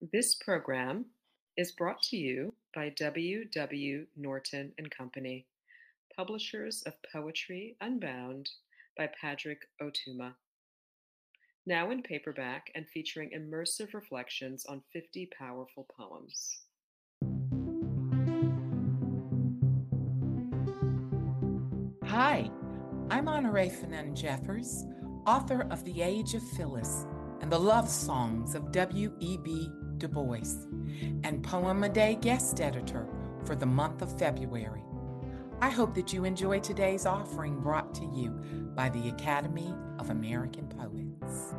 This program is brought to you by W. W. Norton and Company, publishers of Poetry Unbound by Padraig Ó Tuama. Now in paperback and featuring immersive reflections on 50 powerful poems. Hi, I'm Honorée Fanonne Jeffers, author of The Age of Phyllis and the love songs of W.E.B. Du Bois, and Poem a Day guest editor for the month of February. I hope that you enjoy today's offering brought to you by the Academy of American Poets.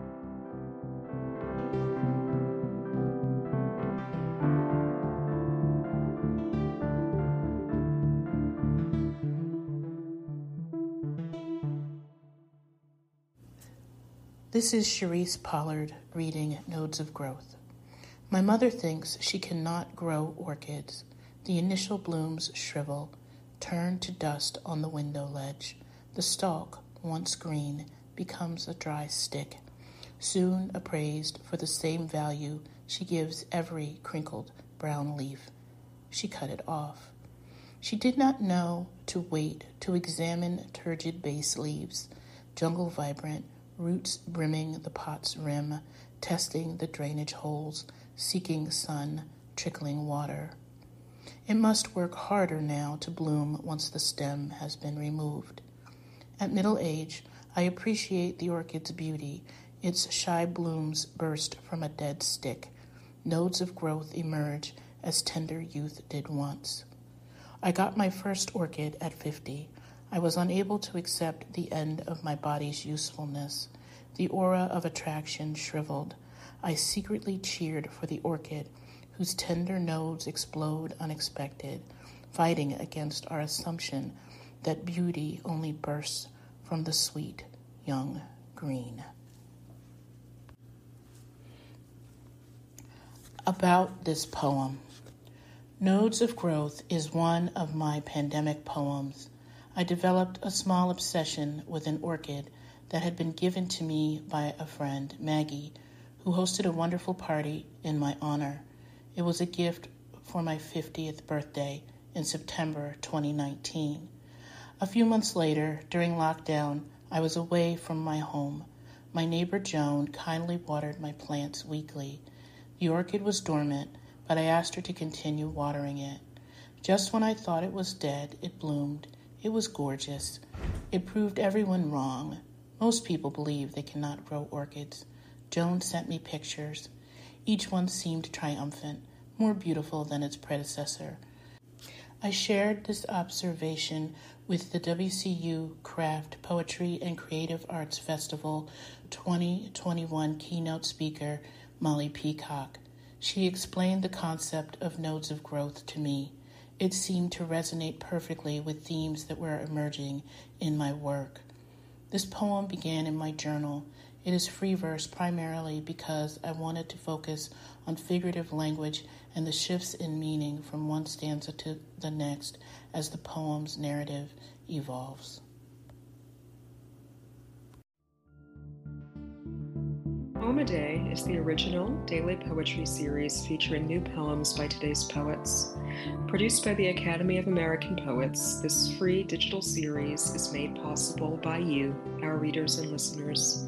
This is Cherise Pollard reading Nodes of Growth. My mother thinks she cannot grow orchids. The initial blooms shrivel, turn to dust on the window ledge. The stalk, once green, becomes a dry stick, soon appraised for the same value she gives every crinkled brown leaf. She cut it off. She did not know to wait to examine turgid base leaves, jungle vibrant, roots brimming the pot's rim, testing the drainage holes, seeking sun, trickling water. It must work harder now to bloom once the stem has been removed. At middle age, I appreciate the orchid's beauty. Its shy blooms burst from a dead stick. Nodes of growth emerge as tender youth did once. I got my first orchid at 50. I was unable to accept the end of my body's usefulness. The aura of attraction shriveled. I secretly cheered for the orchid, whose tender nodes explode unexpected, fighting against our assumption that beauty only bursts from the sweet young green. About this poem. Nodes of Growth is one of my pandemic poems. I developed a small obsession with an orchid that had been given to me by a friend, Maggie, who hosted a wonderful party in my honor. It was a gift for my 50th birthday in September 2019. A few months later, during lockdown, I was away from my home. My neighbor Joan kindly watered my plants weekly. The orchid was dormant, but I asked her to continue watering it. Just when I thought it was dead, it bloomed. It was gorgeous. It proved everyone wrong. Most people believe they cannot grow orchids. Joan sent me pictures. Each one seemed triumphant, more beautiful than its predecessor. I shared this observation with the WCU Craft Poetry and Creative Arts Festival 2021 keynote speaker, Molly Peacock. She explained the concept of nodes of growth to me. It seemed to resonate perfectly with themes that were emerging in my work. This poem began in my journal. It is free verse primarily because I wanted to focus on figurative language and the shifts in meaning from one stanza to the next as the poem's narrative evolves. Poem a Day is the original daily poetry series featuring new poems by today's poets. Produced by the Academy of American Poets, this free digital series is made possible by you, our readers and listeners.